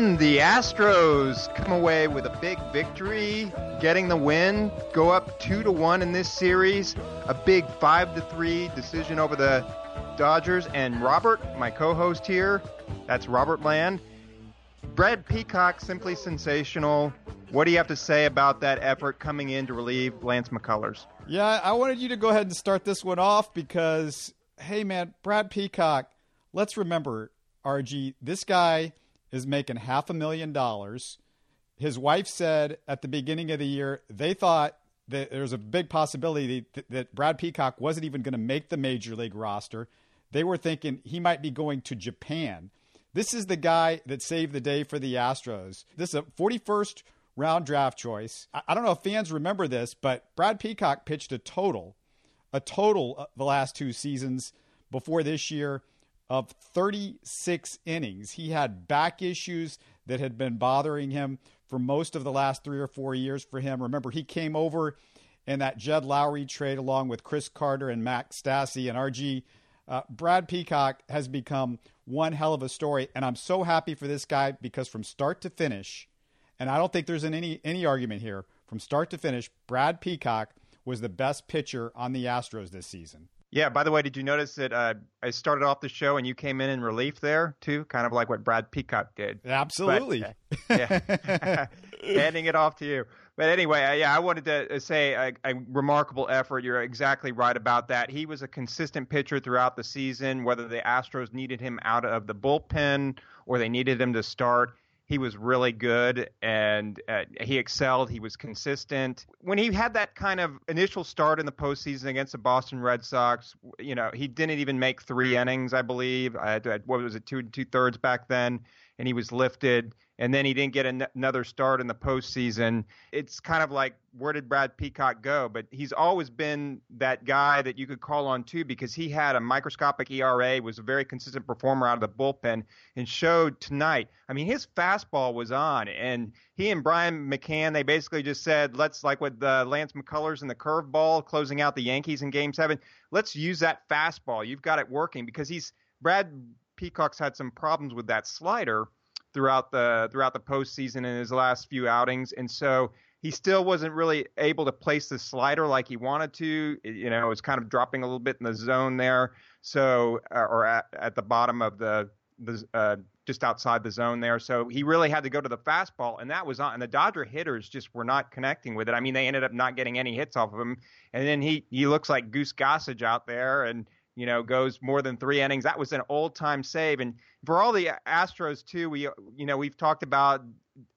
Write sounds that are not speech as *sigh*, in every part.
And the Astros come away with a big victory, getting the win, go up two to one in this series, a big five to three decision over the Dodgers. And Robert, my co-host here, that's Robert Land. Brad Peacock, simply sensational. What do you have to say about that effort coming in to relieve Lance McCullers? Yeah, I wanted you to go ahead and start this one off because, hey, man, Brad Peacock, let's remember, RG, this guy is making half a million dollars. His wife said at the beginning of the year they thought that there was a big possibility that, Brad Peacock wasn't even going to make the major league roster. They were thinking he might be going to Japan. This is the guy that saved the day for the Astros. This is a 41st round draft choice. I don't know if fans remember this, but Brad Peacock pitched a total, a total the last two seasons before this year of 36 innings. He had back issues that had been bothering him for most of the last three or four years for him. Remember, he came over in that Jed Lowrie trade along with Chris Carter and Max Stassi and RG. Uh, Brad Peacock has become one hell of a story, and I'm so happy for this guy because from start to finish, and I don't think there's an any any argument here. From start to finish, Brad Peacock was the best pitcher on the Astros this season. Yeah. By the way, did you notice that uh, I started off the show and you came in in relief there too, kind of like what Brad Peacock did. Absolutely. But, yeah. *laughs* Handing it off to you. But anyway, uh, yeah, I wanted to uh, say a, a, remarkable effort. You're exactly right about that. He was a consistent pitcher throughout the season, whether the Astros needed him out of the bullpen or they needed him to start he was really good and uh, he excelled. He was consistent. When he had that kind of initial start in the postseason against the Boston Red Sox, you know, he didn't even make three innings, I believe. I had, what was it, two two thirds back then, and he was lifted and then he didn't get an- another start in the postseason. It's kind of like where did Brad Peacock go? But he's always been that guy that you could call on too because he had a microscopic ERA, was a very consistent performer out of the bullpen, and showed tonight. I mean, his fastball was on, and he and Brian McCann they basically just said, let's like with the Lance McCullers and the curveball closing out the Yankees in Game Seven, let's use that fastball. You've got it working because he's Brad Peacock's had some problems with that slider throughout the throughout the postseason in his last few outings, and so he still wasn't really able to place the slider like he wanted to. You know, it was kind of dropping a little bit in the zone there, so uh, or at, at the bottom of the the uh, just outside the zone there. So he really had to go to the fastball, and that was on. And the Dodger hitters just were not connecting with it. I mean, they ended up not getting any hits off of him, and then he he looks like Goose Gossage out there, and you know, goes more than three innings. That was an old time save. And for all the Astros too, we you know we've talked about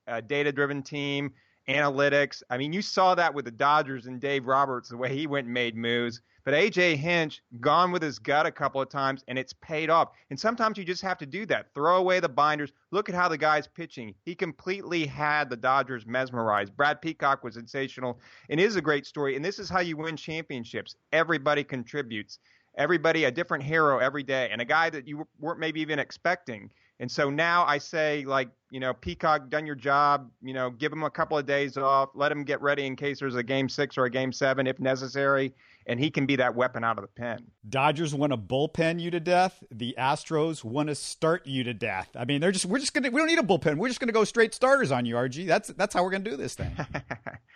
uh, a data driven team, analytics. I mean, you saw that with the Dodgers and Dave Roberts, the way he went and made moves. But AJ Hinch gone with his gut a couple of times, and it's paid off. And sometimes you just have to do that. Throw away the binders. Look at how the guy's pitching. He completely had the Dodgers mesmerized. Brad Peacock was sensational, and is a great story. And this is how you win championships. Everybody contributes everybody a different hero every day and a guy that you weren't maybe even expecting. And so now I say, like, you know, Peacock, done your job. You know, give him a couple of days off. Let him get ready in case there's a game six or a game seven if necessary. And he can be that weapon out of the pen. Dodgers want to bullpen you to death. The Astros want to start you to death. I mean, they're just we're just gonna we don't need a bullpen. We're just gonna go straight starters on you, RG. That's that's how we're gonna do this thing. *laughs*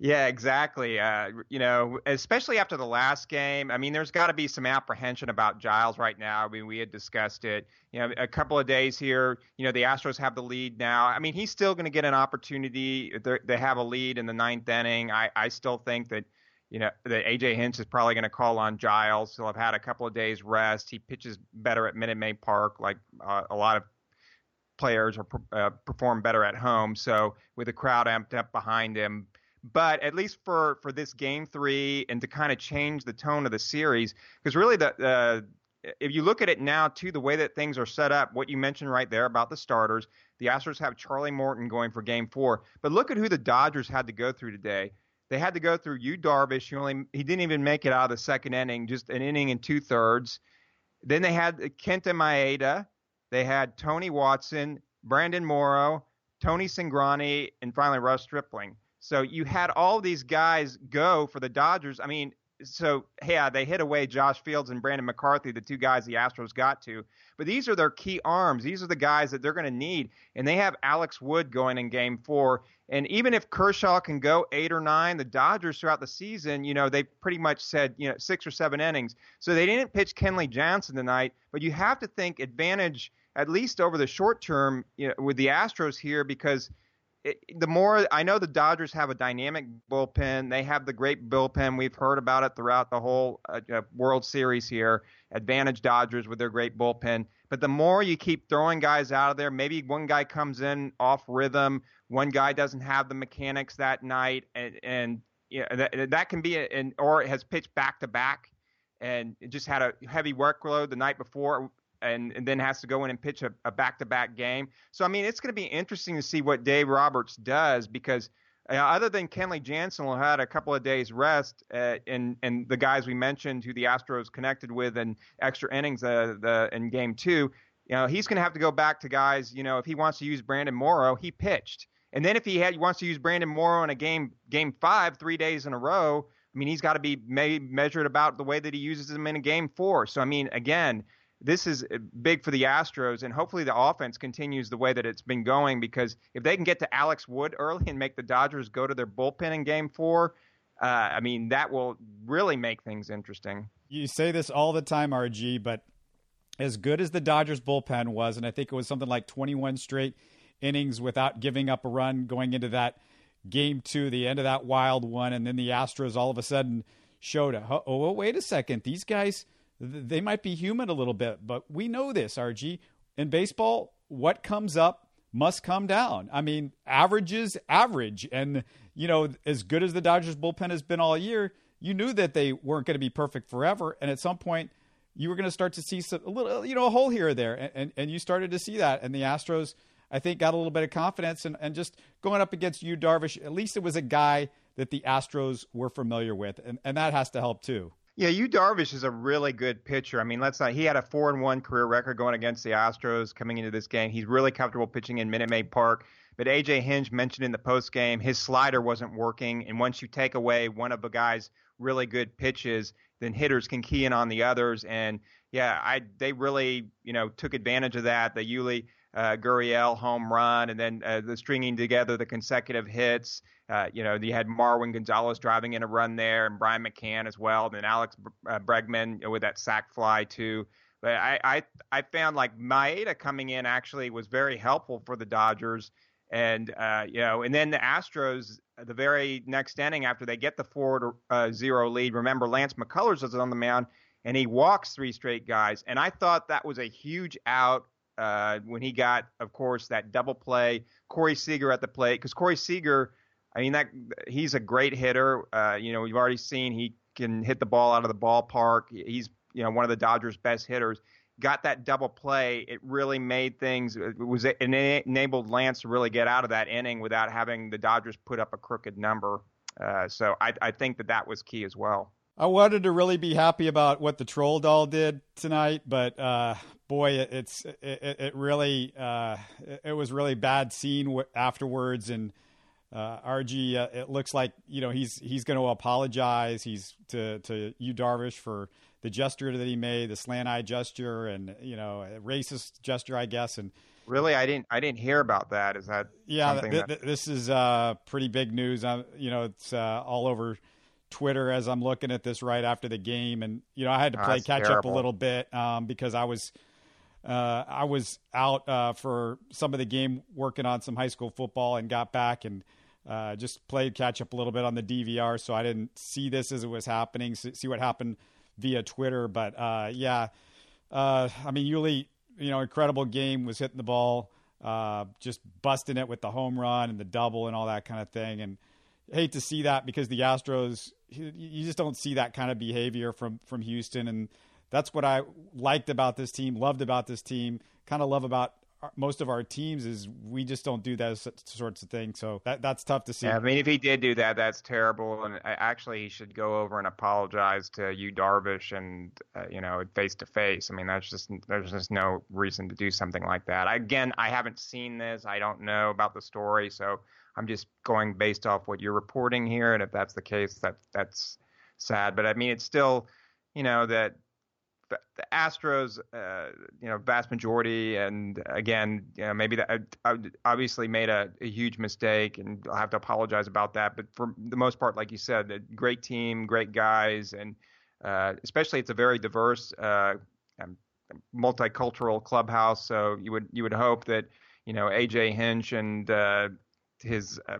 Yeah, exactly. Uh, you know, especially after the last game. I mean, there's got to be some apprehension about Giles right now. I mean, we had discussed it. You know, a couple of days here. You know, the Astros have the lead now. I mean, he's still going to get an opportunity. They're, they have a lead in the ninth inning. I, I still think that, you know, that AJ Hinch is probably going to call on Giles. He'll have had a couple of days rest. He pitches better at Minute Maid Park, like uh, a lot of players uh, perform better at home. So with the crowd amped up behind him but at least for for this game three and to kind of change the tone of the series because really the uh, if you look at it now too the way that things are set up what you mentioned right there about the starters the astros have charlie morton going for game four but look at who the dodgers had to go through today they had to go through Yu Darvish. He only he didn't even make it out of the second inning, just an inning and two thirds. Then they had Kenta Maeda. They had Tony Watson, Brandon Morrow, Tony Cingrani, and finally Ross Stripling. So you had all these guys go for the Dodgers. I mean, so yeah, they hit away Josh Fields and Brandon McCarthy, the two guys the Astros got to. But these are their key arms. These are the guys that they're going to need, and they have Alex Wood going in Game Four. And even if Kershaw can go eight or nine, the Dodgers throughout the season, you know, they pretty much said, you know, six or seven innings. So they didn't pitch Kenley Jansen tonight, but you have to think advantage at least over the short term you know, with the Astros here because the more I know the Dodgers have a dynamic bullpen. They have the great bullpen. We've heard about it throughout the whole uh, World Series here. Advantage Dodgers with their great bullpen. But the more you keep throwing guys out of there, maybe one guy comes in off rhythm, one guy doesn't have the mechanics that night, and, and you know, that, that can be an or has pitched back to back and just had a heavy workload the night before and, and then has to go in and pitch a back to back game. So I mean, it's going to be interesting to see what Dave Roberts does because uh, other than Kenley Jansen, who had a couple of days rest, uh, and and the guys we mentioned who the Astros connected with in extra innings uh, the in Game Two, you know, he's going to have to go back to guys. You know, if he wants to use Brandon Morrow, he pitched, and then if he had wants to use Brandon Morrow in a game Game Five, three days in a row. I mean, he's got to be measured about the way that he uses him in a game four. So, I mean, again, this is uh, big for the Astros, and hopefully the offense continues the way that it's been going. Because if they can get to Alex Wood early and make the Dodgers go to their bullpen in Game Four, uh, I mean that will really make things interesting. You say this all the time, RG, but as good as the Dodgers bullpen was, and I think it was something like 21 straight innings without giving up a run going into that game two, the end of that wild one, and then the Astros all of a sudden showed, a, oh, wait a second, these guys they might be human a little bit, but we know this, RG. In baseball, what comes up must come down. I mean, averages average. And, you know, as good as the Dodgers bullpen has been all year, you knew that they weren't going to be perfect forever. And at some point, you were going to start to see some, a little, you know, a hole here or there. And, and, and you started to see that. And the Astros, I think, got a little bit of confidence. And, and just going up against Yu, Darvish, at least it was a guy that the Astros were familiar with. And, and that has to help too. Yeah, Yu Darvish is a really good pitcher. I mean, let's not. He had a four and one career record going against the Astros coming into this game. He's really comfortable pitching in Minute Maid Park. But AJ Hinch mentioned in the post game his slider wasn't working, and once you take away one of the guy's really good pitches, then hitters can key in on the others. And yeah, I they really you know took advantage of that. The Yuli uh, Gurriel home run, and then uh, the stringing together the consecutive hits. Uh, you know, you had Marwin Gonzalez driving in a run there, and Brian McCann as well, and then Alex uh, Bregman with that sac fly too. But I, I I found like Maeda coming in actually was very helpful for the Dodgers, and uh, you know, and then the Astros the very next inning after they get the four to uh, zero lead. Remember, Lance McCullers was on the mound, and he walks three straight guys, and I thought that was a huge out uh, when he got, of course, that double play. Corey Seager at the plate because Corey Seager, I mean that he's a great hitter. Uh, you know, we've already seen he can hit the ball out of the ballpark. He's you know one of the Dodgers' best hitters. Got that double play. It really made things. It was it enabled Lance to really get out of that inning without having the Dodgers put up a crooked number. Uh, so I, I think that that was key as well. I wanted to really be happy about what the troll doll did tonight, but uh, boy, it's it, it really uh, it was really bad scene afterwards, and uh, RG. Uh, it looks like you know he's he's going to apologize. He's to to Yu Darvish for the gesture that he made, the slant eye gesture, and you know racist gesture, I guess, and. Really, I didn't. I didn't hear about that. Is that? Yeah, th- th- this is uh, pretty big news. Uh, you know, it's uh, all over Twitter as I'm looking at this right after the game, and you know, I had to oh, play oh, catch terrible. up a little bit um, because I was uh, I was out uh, for some of the game working on some high school football and got back and uh, just played catch up a little bit on the DVR. So I didn't see this as it was happening, see what happened via Twitter. But uh, yeah, uh, I mean, Yuli, you know, incredible game, was hitting the ball, uh, just busting it with the home run and the double and all that kind of thing. And hate to see that because the Astros, you just don't see that kind of behavior from, from Houston. And that's what I liked about this team, loved about this team, kind of love about most of our teams is we just don't do those sorts of things. So that that's tough to see. Yeah, I mean, if he did do that, that's terrible. And actually, he should go over and apologize to Yu, Darvish and uh, you know face to face. I mean, that's just there's just no reason to do something like that. Again, I haven't seen this. I don't know about the story, so I'm just going based off what you're reporting here. And if that's the case, that that's sad. But I mean, it's still, you know, that the Astros, uh, you know, vast majority, and again, you know, maybe that I, obviously made a, a, huge mistake, and I'll have to apologize about that. But for the most part, like you said, a great team, great guys, and uh, especially it's a very diverse, uh, um, multicultural clubhouse. So you would you would hope that you know AJ Hinch and uh, his uh,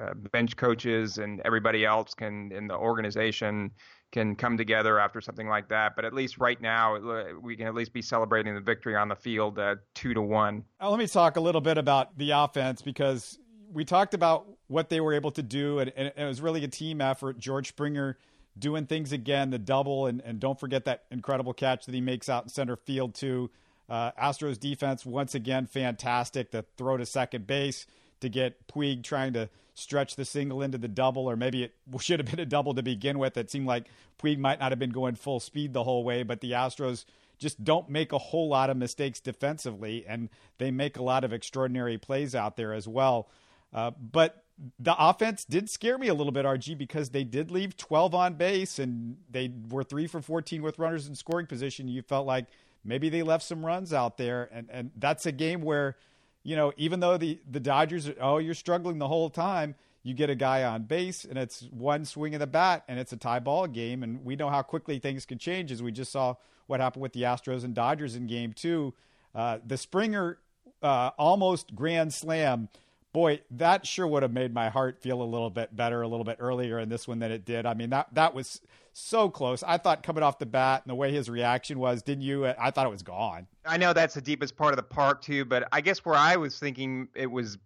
uh, bench coaches and everybody else can in the organization can come together after something like that. But at least right now, we can at least be celebrating the victory on the field, uh, two to one. Now, let me talk a little bit about the offense because we talked about what they were able to do, and, and it was really a team effort. George Springer doing things again, the double, and, and don't forget that incredible catch that he makes out in center field too. Uh, Astros defense once again fantastic. The throw to second base to get Puig trying to stretch the single into the double, or maybe it should have been a double to begin with. It seemed like Puig might not have been going full speed the whole way, but the Astros just don't make a whole lot of mistakes defensively, and they make a lot of extraordinary plays out there as well. Uh, but the offense did scare me a little bit, RG, because they did leave 12 on base and they were three for 14 with runners in scoring position. You felt like maybe they left some runs out there, and and that's a game where you know, even though the the Dodgers, oh, you're struggling the whole time, you get a guy on base and it's one swing of the bat and it's a tie ball game. And we know how quickly things can change, as we just saw what happened with the Astros and Dodgers in Game Two. Uh, the Springer uh, almost grand slam boy, that sure would have made my heart feel a little bit better a little bit earlier in this one than it did. I mean, that that was so close. I thought coming off the bat and the way his reaction was, didn't you? I thought it was gone. I know that's the deepest part of the park too, but I guess where I was thinking it was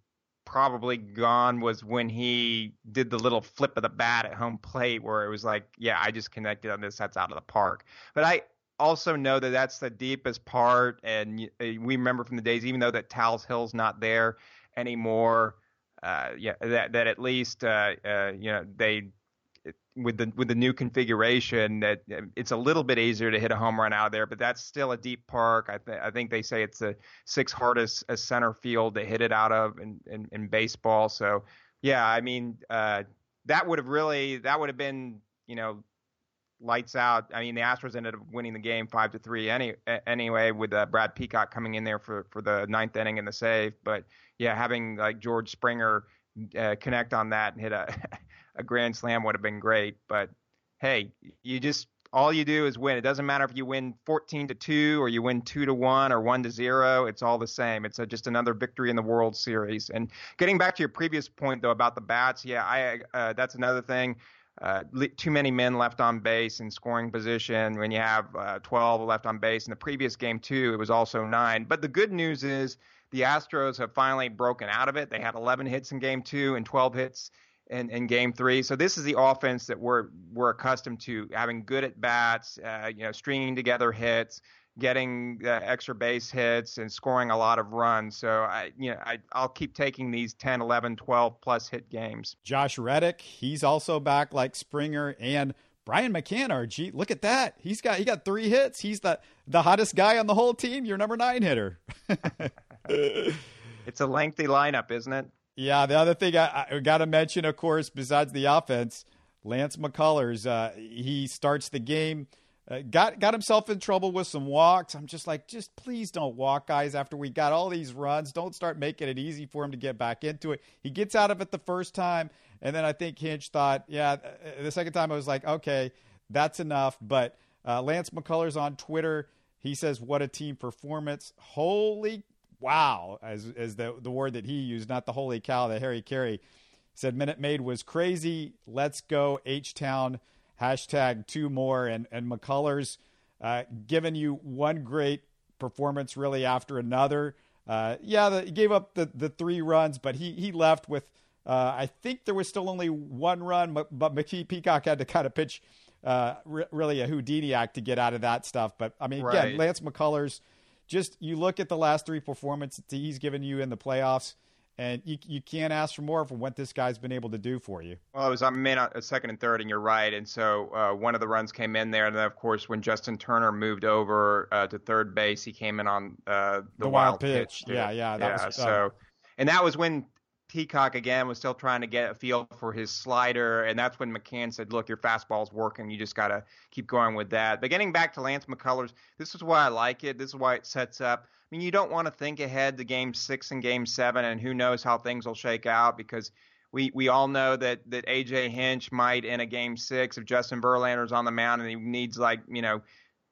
probably gone was when he did the little flip of the bat at home plate where it was like, yeah, I just connected on this. That's out of the park. But I also know that that's the deepest part, and we remember from the days, even though that Tal's Hill's not there anymore. Uh, yeah, that that at least uh, uh, you know they with the with the new configuration that uh, it's a little bit easier to hit a home run out there, but that's still a deep park. I, I think they say it's the sixth hardest uh, center field to hit it out of in, in, in baseball. So yeah, I mean uh, that would have really that would have been you know lights out. I mean, the Astros ended up winning the game five to three any anyway, with uh, Brad Peacock coming in there for for the ninth inning and the save. But yeah, having like George Springer uh, connect on that and hit a *laughs* a grand slam would have been great. But hey, you just all you do is win. It doesn't matter if you win 14 to 2 or you win 2 to 1 or 1 to 0. It's all the same. It's a, just another victory in the World Series. And getting back to your previous point though about the bats, yeah, I uh, that's another thing uh, too many men left on base in scoring position. When you have uh, 12 left on base in the previous game, too, it was also nine. But the good news is the Astros have finally broken out of it. They had 11 hits in game two and 12 hits in, in game three. So this is the offense that we're we're accustomed to having good at bats, uh, you know, stringing together hits, getting uh, extra base hits and scoring a lot of runs. So I, you know, I, I'll keep taking these 10, 11, 12 plus hit games. Josh Reddick, he's also back like Springer and Brian McCann. RG, look at that. He's got he got three hits. He's the the hottest guy on the whole team. Your number nine hitter. *laughs* it's a lengthy lineup, isn't it? Yeah. The other thing I, I got to mention, of course, besides the offense, Lance McCullers. Uh, he starts the game uh, got got himself in trouble with some walks. I'm just like, just please don't walk, guys. After we got all these runs, don't start making it easy for him to get back into it. He gets out of it the first time, and then I think Hinch thought, yeah, uh, the second time I was like, okay, that's enough. But uh, Lance McCullers on Twitter, he says, "What a team performance! Holy wow!" As as the the word that he used, not the holy cow that Harry Caray said. Minute Maid was crazy. Let's go H Town hashtag two more, and, and McCullers uh, giving you one great performance really after another. Uh, yeah, the, he gave up the, the three runs, but he, he left with, uh, I think there was still only one run, but, but McKee Peacock had to kind of pitch uh, re- really a Houdini act to get out of that stuff. But I mean, again, right. Lance McCullers, just you look at the last three performances he's given you in the playoffs – and you you can't ask for more from what this guy's been able to do for you. Well, it was I mean a second and third, and you're right. And so uh, one of the runs came in there, and then of course when Justin Turner moved over uh, to third base, he came in on uh, the, the, wild, pitch. pitch yeah, yeah, yeah. Was, uh, so, and that was when Peacock again was still trying to get a feel for his slider, and that's when McCann said, "Look, your fastball's working. You just got to keep going with that." But getting back to Lance McCullers, this is why I like it. This is why it sets up. I mean, you don't want to think ahead to Game Six and Game Seven, and who knows how things will shake out because we we all know that that AJ Hinch might in a Game Six if Justin Verlander's on the mound and he needs like you know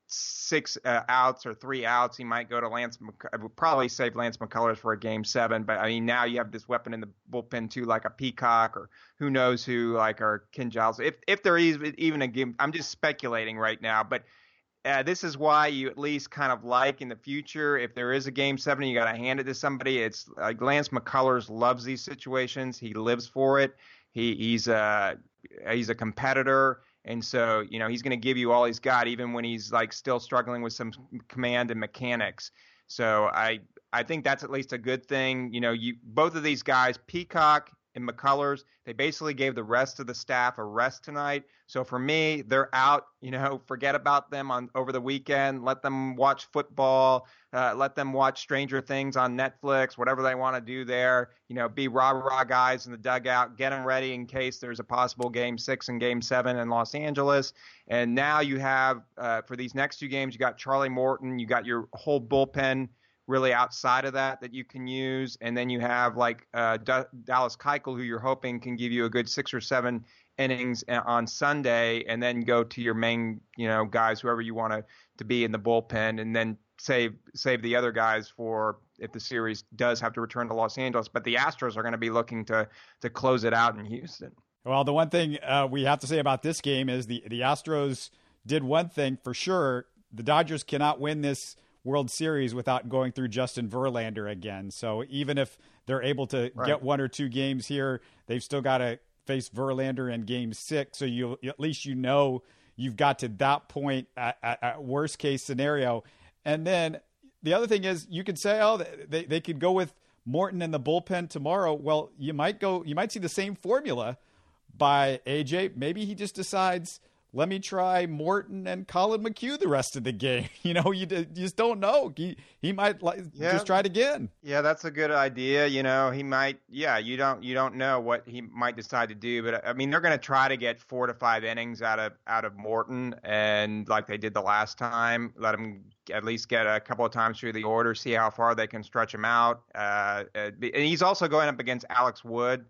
six uh, outs or three outs, he might go to Lance. I would probably save Lance McCullers for a game seven, but I mean now you have this weapon in the bullpen too, like a Peacock or who knows who, like or Ken Giles. If if there is even a game, I'm just speculating right now, but. Uh, this is why you at least kind of like in the future if there is a game seven you got to hand it to somebody it's like lance mccullers loves these situations he lives for it he he's a he's a competitor and so, you know, he's going to give you all he's got, even when he's like still struggling with some command and mechanics. So I I think that's at least a good thing. You know, you both of these guys, Peacock and McCullers, they basically gave the rest of the staff a rest tonight. So for me, they're out. You know, *laughs* forget about them on over the weekend. Let them watch football. Uh, let them watch Stranger Things on Netflix. Whatever they want to do there. You know, be rah rah guys in the dugout. Get them ready in case there's a possible Game Six and Game Seven in Los Angeles. And now you have uh, for these next two games, you got Charlie Morton. You got your whole bullpen really outside of that that you can use. And then you have like uh, D- Dallas Keuchel, who you're hoping can give you a good six or seven innings uh, on Sunday, and then go to your main, you know, guys, whoever you want to to be in the bullpen, and then save save the other guys for if the series does have to return to Los Angeles. But the Astros are going to be looking to to close it out in Houston. Well, the one thing uh, we have to say about this game is the the Astros did one thing for sure. The Dodgers cannot win this World Series without going through Justin Verlander again. So even if they're able to right. get one or two games here, they've still got to face Verlander in Game Six. So you at least you know you've got to that point at, at, at worst case scenario. And then the other thing is you could say, oh, they they could go with Morton in the bullpen tomorrow. Well, you might go, you might see the same formula by AJ. Maybe he just decides let me try Morton and Collin McHugh the rest of the game. *laughs* You know, you, you just don't know. He he might like, yeah. just try it again. Yeah, that's a good idea. You know, he might. Yeah, you don't you don't know what he might decide to do, but I mean, they're going to try to get four to five innings out of out of Morton, and like they did the last time, let him at least get a couple of times through the order, see how far they can stretch him out. Uh, and he's also going up against Alex Wood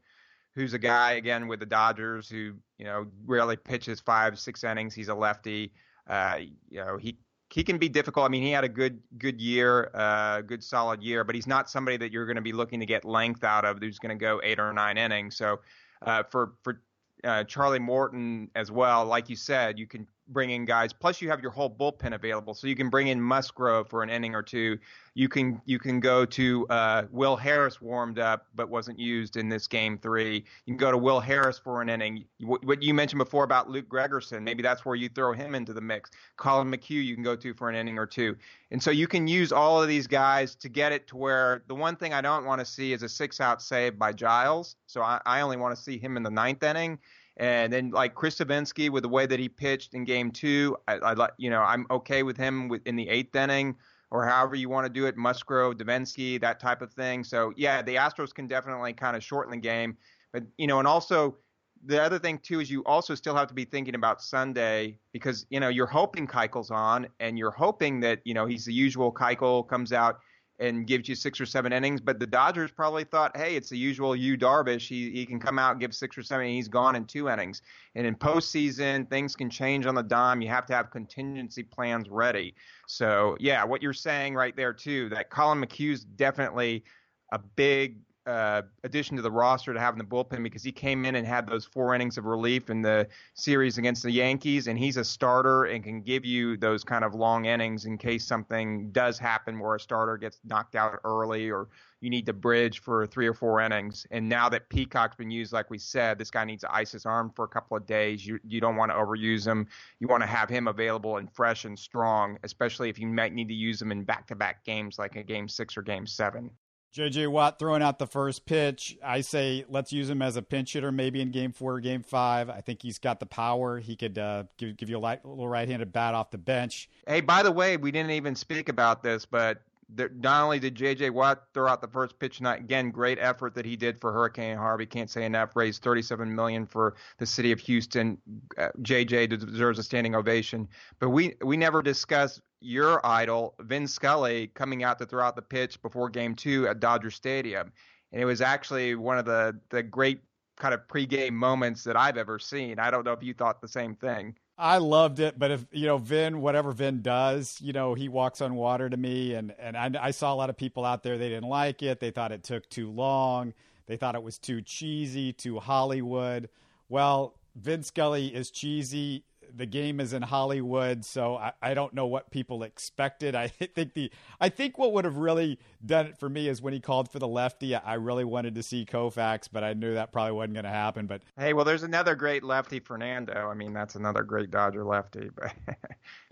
who's a guy again with the Dodgers who you know rarely pitches five six innings. He's a lefty. Uh, you know he he can be difficult. I mean, he had a good good year, uh, good solid year, but he's not somebody that you're going to be looking to get length out of. Who's going to go eight or nine innings. So uh, for for uh, Charlie Morton as well, like you said, you can bring in guys. Plus, you have your whole bullpen available, so you can bring in Musgrove for an inning or two. You can you can go to uh, Will Harris warmed up but wasn't used in this game three. You can go to Will Harris for an inning. What you mentioned before about Luke Gregerson, maybe that's where you throw him into the mix. Collin McHugh, you can go to for an inning or two, and so you can use all of these guys to get it to where the one thing I don't want to see is a six out save by Giles. So I, I only want to see him in the ninth inning and then like Chris Devenski with the way that he pitched in game two, I, I you know I'm okay with him with, in the eighth inning or however you want to do it, Musgrove, Devenski, that type of thing. So yeah, the Astros can definitely kind of shorten the game, but you know, and also the other thing too is you also still have to be thinking about Sunday because you know you're hoping Keuchel's on and you're hoping that you know he's the usual Keuchel comes out and gives you six or seven innings. But the Dodgers probably thought, hey, it's the usual Yu Darvish. He he can come out give six or seven. And he's gone in two innings. And in postseason, things can change on the dime. You have to have contingency plans ready. So yeah, what you're saying right there too, that Collin McHugh's definitely a big uh, addition to the roster to have in the bullpen because he came in and had those four innings of relief in the series against the Yankees, and he's a starter and can give you those kind of long innings in case something does happen where a starter gets knocked out early or you need to bridge for three or four innings. And now that Peacock's been used, like we said, this guy needs to ice his arm for a couple of days. You you don't want to overuse him. You want to have him available and fresh and strong, especially if you might need to use him in back-to-back games like a game six or game seven. JJ Watt throwing out the first pitch. I say let's use him as a pinch hitter, maybe in game four or game five. I think he's got the power. He could uh, give, give you a, light, a little right handed bat off the bench. Hey, by the way, we didn't even speak about this, but not only did J.J. Watt throw out the first pitch tonight, again, great effort that he did for Hurricane Harvey. Can't say enough. Raised 37 million for the city of Houston. Uh, J.J. deserves a standing ovation. But we we never discussed your idol, Vin Scully, coming out to throw out the pitch before Game Two at Dodger Stadium, and it was actually one of the the great kind of pregame moments that I've ever seen. I don't know if you thought the same thing. I loved it, but if you know Vin, whatever Vin does, you know he walks on water to me, and and I, I saw a lot of people out there they didn't like it. They thought it took too long. They thought it was too cheesy, too Hollywood. Well, Vin Scully is cheesy the game is in Hollywood, so I, I, don't know what people expected. *laughs* I think the I think what would have really done it for me is when he called for the lefty. I really wanted to see Koufax, but I knew that probably wasn't going to happen. But hey, well, there's another great lefty, Fernando. I mean, that's another great Dodger lefty. *laughs* But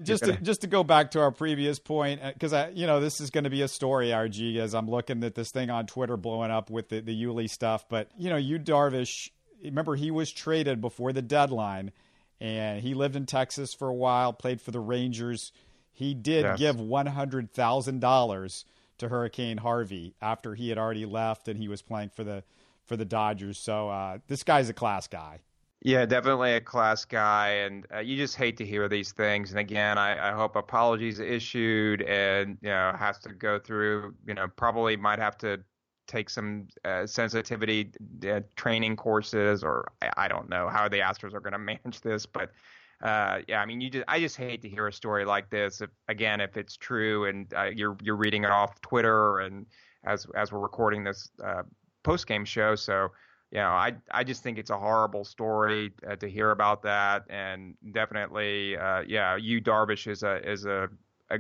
just to, just to go back to our previous point, because uh, I you know this is going to be a story, RG, as I'm looking at this thing on Twitter blowing up with the the Yuli stuff. But you know, Yu Darvish. Remember, he was traded before the deadline and he lived in Texas for a while, played for the Rangers. He did yes. give one hundred thousand dollars to Hurricane Harvey after he had already left and he was playing for the for the Dodgers. So uh, this guy's a class guy. Yeah, definitely a class guy, and uh, you just hate to hear these things. And again, I, I hope apologies issued, and you know has to go through. You know, probably might have to take some uh, sensitivity uh, training courses, or I, I, don't know how the Astros are going *laughs* to manage this, but uh, yeah, I mean, you just I just hate to hear a story like this. If, again, if it's true and uh, you're you're reading it off Twitter and as as we're recording this uh, post game show, so you know, I I just think it's a horrible story uh, to hear about that, and definitely, uh, yeah, Yu Darvish is a is a, a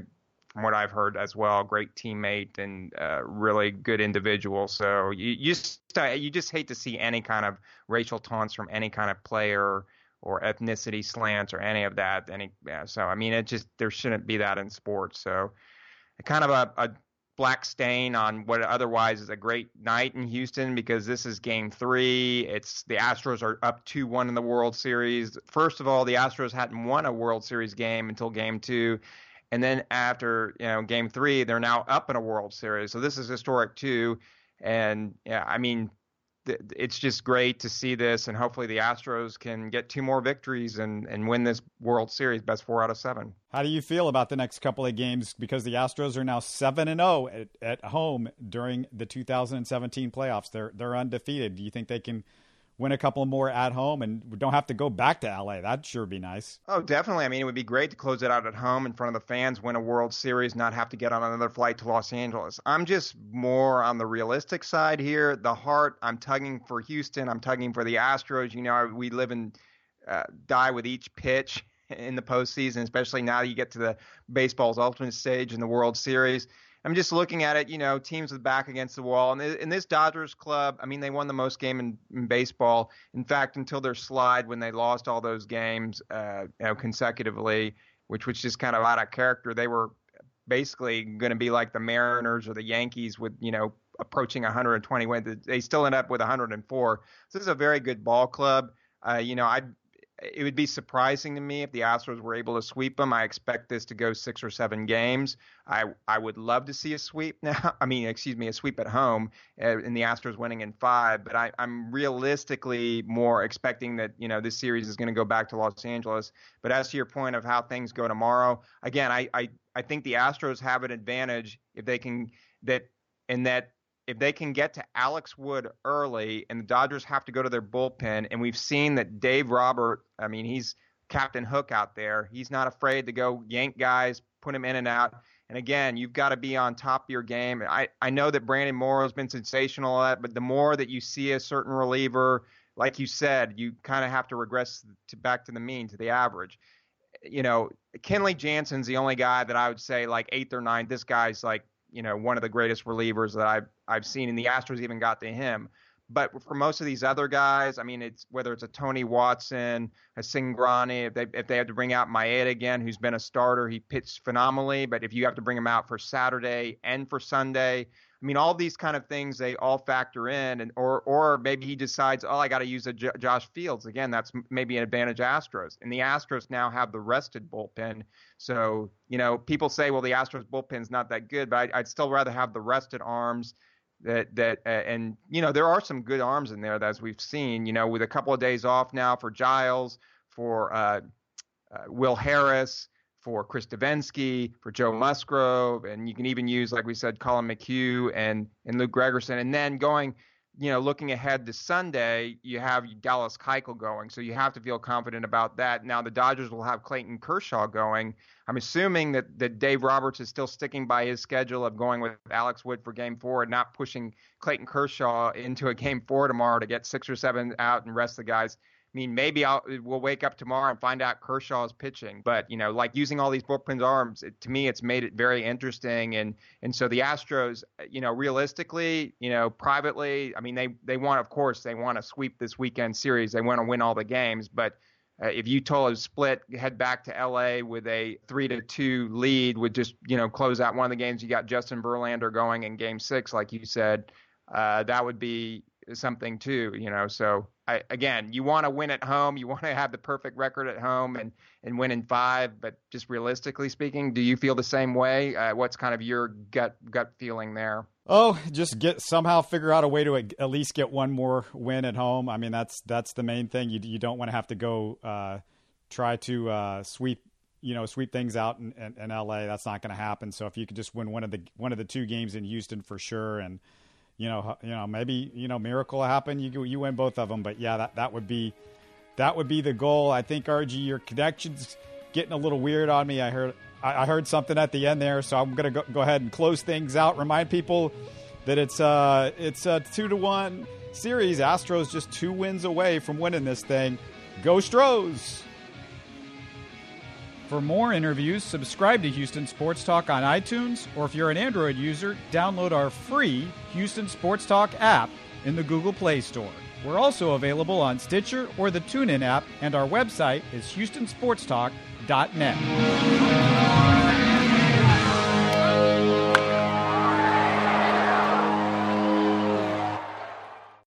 from what I've heard as well. Great teammate and uh, really good individual. So you you just, uh, you just hate to see any kind of racial taunts from any kind of player or ethnicity slants or any of that. Any yeah, so I mean it just there shouldn't be that in sports. So kind of a, a black stain on what otherwise is a great night in Houston because this is game three. It's the Astros are up 2 1 in the World Series. First of all, the Astros hadn't won a World Series game until game two. And then after you know game three, they're now up in a World Series. So this is historic too. And yeah, I mean, th- it's just great to see this, and hopefully the Astros can get two more victories and and win this World Series, best four out of seven. How do you feel about the next couple of games? Because the Astros are now seven and zero oh at home during the 2017 playoffs. They're they're undefeated. Do you think they can? Win a couple more at home and we don't have to go back to LA. That'd sure be nice. Oh, definitely. I mean, it would be great to close it out at home in front of the fans, win a World Series, not have to get on another flight to Los Angeles. I'm just more on the realistic side here. The heart, I'm tugging for Houston. I'm tugging for the Astros. You know, we live and uh, die with each pitch in the postseason, especially now you get to the baseball's ultimate stage in the World Series. I'm just looking at it, you know, teams with back against the wall. And in this Dodgers club, I mean, they won the most game in, in baseball. In fact, until their slide when they lost all those games, uh, you know, consecutively, which was just kind of out of character. They were basically going to be like the Mariners or the Yankees with, you know, approaching 120 wins. They still end up with 104. So this is a very good ball club. Uh, you know, I it would be surprising to me if the Astros were able to sweep them. I expect this to go six or seven games. I I would love to see a sweep *laughs* now. I mean, excuse me, a sweep at home, uh, and the Astros winning in five. But I, I'm realistically more expecting that you know this series is going to go back to Los Angeles. But as to your point of how things go tomorrow, again, I I, I think the Astros have an advantage if they can that in that if they can get to Alex Wood early and the Dodgers have to go to their bullpen, and we've seen that Dave Robert, I mean, he's Captain Hook out there. He's not afraid to go yank guys, put him in and out. And again, you've got to be on top of your game. I, I know that Brandon Morrow's been sensational at, but the more that you see a certain reliever, like you said, you kind of have to regress to back to the mean, to the average. You know, Kenley Jansen's the only guy that I would say like eighth or ninth. This guy's like you know one of the greatest relievers that I've I've seen, and the Astros even got to him. But for most of these other guys, I mean, it's whether it's a Tony Watson, a Cingrani, if they if they have to bring out Maeda again, who's been a starter, he pitched phenomenally. But if you have to bring him out for Saturday and for Sunday, I mean, all these kind of things they all factor in, and or or maybe he decides, oh, I got to use a J- Josh Fields again. That's maybe an advantage Astros, and the Astros now have the rested bullpen. So you know, people say, well, the Astros bullpen's not that good, but I, would still rather have the rested arms. That that uh, and you know there are some good arms in there as we've seen. You know, with a couple of days off now for Giles, for uh, uh, Will Harris for Chris Devenski, for Joe Musgrove, and you can even use, like we said, Collin McHugh and and Luke Gregerson, and then going, you know, looking ahead to Sunday, you have Dallas Keuchel going, so you have to feel confident about that. Now the Dodgers will have Clayton Kershaw going. I'm assuming that that Dave Roberts is still sticking by his schedule of going with Alex Wood for Game Four and not pushing Clayton Kershaw into a Game Four tomorrow to get six or seven out and rest the guys. I mean, maybe I'll we'll wake up tomorrow and find out Kershaw's pitching. But you know, like using all these bullpen arms, it, to me, it's made it very interesting. And and so the Astros, you know, realistically, you know, privately, I mean, they they want, of course, they want to sweep this weekend series. They want to win all the games, but. Uh, if you told a split, head back to LA with a three to two lead, would just you know close out one of the games. You got Justin Verlander going in Game Six, like you said. Uh, that would be something too, you know. So I, again, you want to win at home. You *laughs* want to have the perfect record at home and and win in five. But just realistically speaking, do you feel the same way? Uh, what's kind of your gut gut feeling there? Oh, just get somehow figure out a way to at least get one more win at home. I mean, that's that's the main thing. You you don't want to have to go uh, try to uh, sweep you know sweep things out in, in, in LA. That's not going to happen. So if you could just win one of the one of the two games in Houston for sure and you know, you know, maybe you know, miracle happen. You you win both of them, but yeah, that that would be that would be the goal. I think RG, your connections getting a little weird on me. I heard I, heard something at the end there, so I'm gonna go, go ahead and close things out. Remind people that it's uh it's a two to one series. Astros just two wins away from winning this thing. Go Stros! For more interviews, subscribe to Houston Sports Talk on iTunes, or if you're an Android user, download our free Houston Sports Talk app in the Google Play Store. We're also available on Stitcher or the TuneIn app, and our website is houstonsportstalk.net.